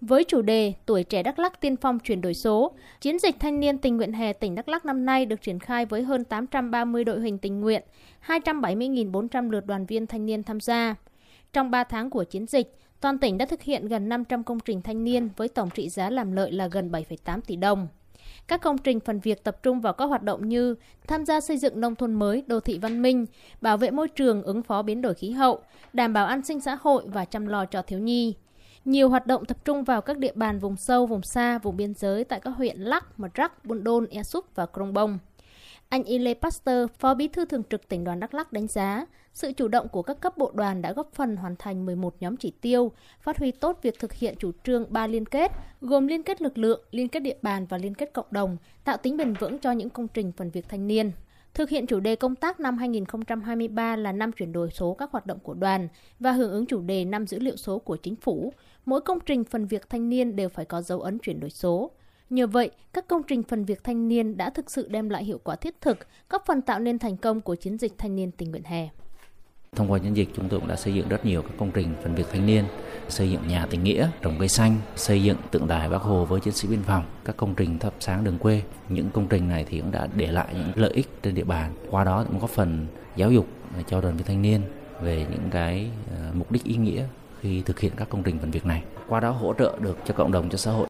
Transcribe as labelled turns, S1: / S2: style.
S1: Với chủ đề Tuổi trẻ Đắk Lắk tiên phong chuyển đổi số, chiến dịch thanh niên tình nguyện hè tỉnh Đắk Lắk năm nay được triển khai với hơn 830 đội hình tình nguyện, 270.400 lượt đoàn viên thanh niên tham gia. Trong 3 tháng của chiến dịch, toàn tỉnh đã thực hiện gần 500 công trình thanh niên với tổng trị giá làm lợi là gần 7,8 tỷ đồng. Các công trình phần việc tập trung vào các hoạt động như tham gia xây dựng nông thôn mới, đô thị văn minh, bảo vệ môi trường, ứng phó biến đổi khí hậu, đảm bảo an sinh xã hội và chăm lo cho thiếu nhi. Nhiều hoạt động tập trung vào các địa bàn vùng sâu, vùng xa, vùng biên giới tại các huyện Lắc, Mật Rắc, Buôn Đôn, Ea Súp và Krông Bông. Anh Ile Pasteur, Phó Bí thư Thường trực tỉnh đoàn Đắk Lắk đánh giá, sự chủ động của các cấp bộ đoàn đã góp phần hoàn thành 11 nhóm chỉ tiêu, phát huy tốt việc thực hiện chủ trương ba liên kết, gồm liên kết lực lượng, liên kết địa bàn và liên kết cộng đồng, tạo tính bền vững cho những công trình phần việc thanh niên. Thực hiện chủ đề công tác năm 2023 là năm chuyển đổi số các hoạt động của đoàn và hưởng ứng chủ đề năm dữ liệu số của chính phủ, mỗi công trình phần việc thanh niên đều phải có dấu ấn chuyển đổi số. Nhờ vậy, các công trình phần việc thanh niên đã thực sự đem lại hiệu quả thiết thực, góp phần tạo nên thành công của chiến dịch thanh niên tình nguyện hè.
S2: Thông qua chiến dịch, chúng tôi cũng đã xây dựng rất nhiều các công trình phần việc thanh niên, xây dựng nhà tình nghĩa, trồng cây xanh, xây dựng tượng đài Bác Hồ với chiến sĩ biên phòng, các công trình thắp sáng đường quê. Những công trình này thì cũng đã để lại những lợi ích trên địa bàn. Qua đó cũng góp phần giáo dục cho đoàn viên thanh niên về những cái ờ, mục đích ý nghĩa khi thực hiện các công trình phần việc này. Qua đó hỗ trợ được cho cộng đồng cho xã hội